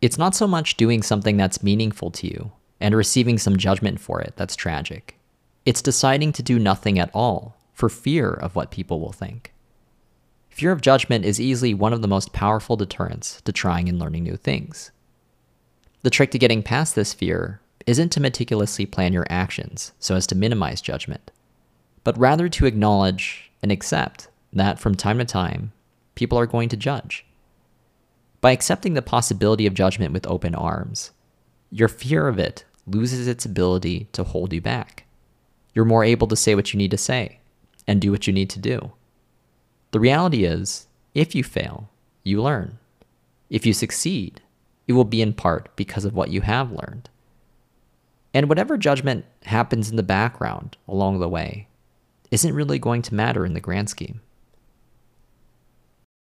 It's not so much doing something that's meaningful to you and receiving some judgment for it that's tragic. It's deciding to do nothing at all for fear of what people will think. Fear of judgment is easily one of the most powerful deterrents to trying and learning new things. The trick to getting past this fear isn't to meticulously plan your actions so as to minimize judgment, but rather to acknowledge and accept that from time to time, people are going to judge. By accepting the possibility of judgment with open arms, your fear of it loses its ability to hold you back. You're more able to say what you need to say and do what you need to do. The reality is, if you fail, you learn. If you succeed, it will be in part because of what you have learned. And whatever judgment happens in the background along the way isn't really going to matter in the grand scheme.